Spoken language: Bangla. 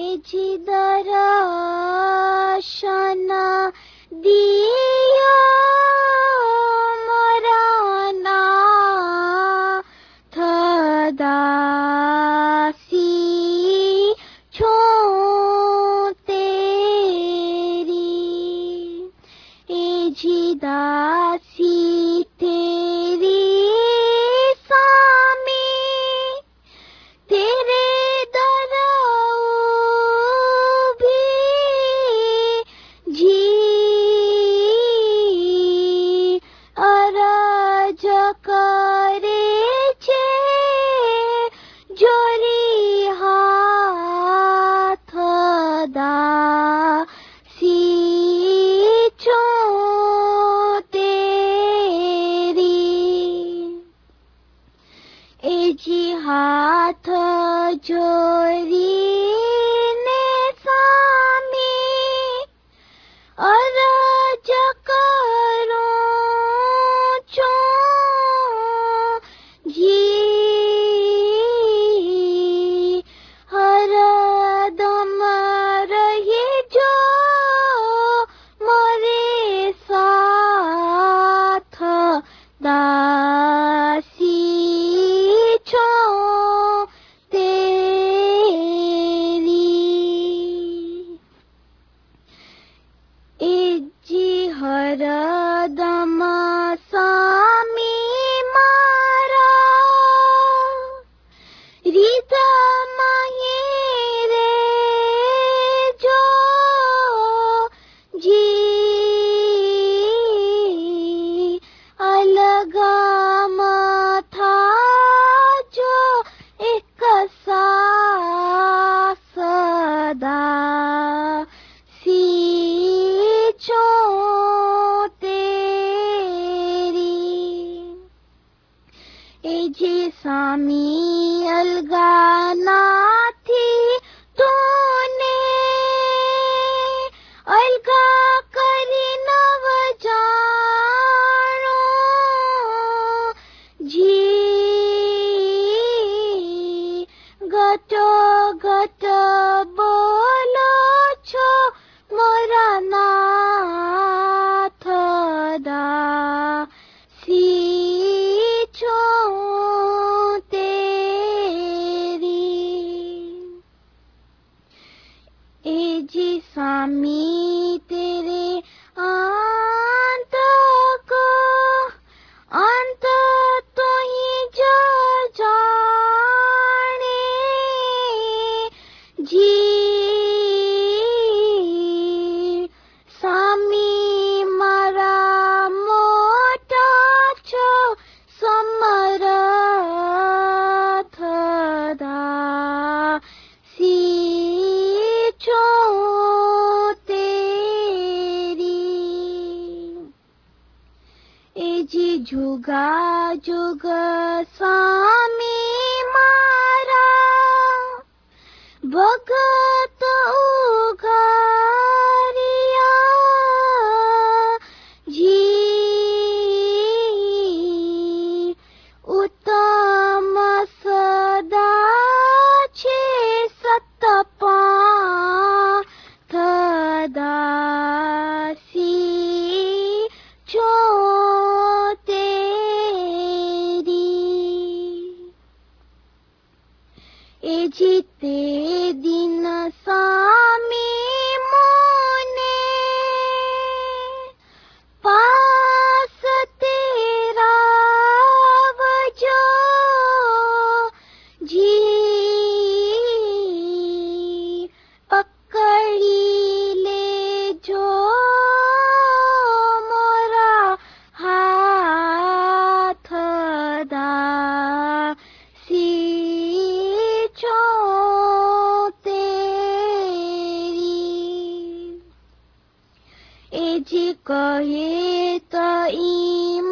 এজিদারাশানা দিয়া মরানা থদাসি করেছে জরি হাত সি এজি হাত জরি स्वामी अलगाना थी तूने अलगा कर नव जानो जी गटो Sami जुगा जुग स्वामी मारा। भगत उगा جیتے دن سا 自己人今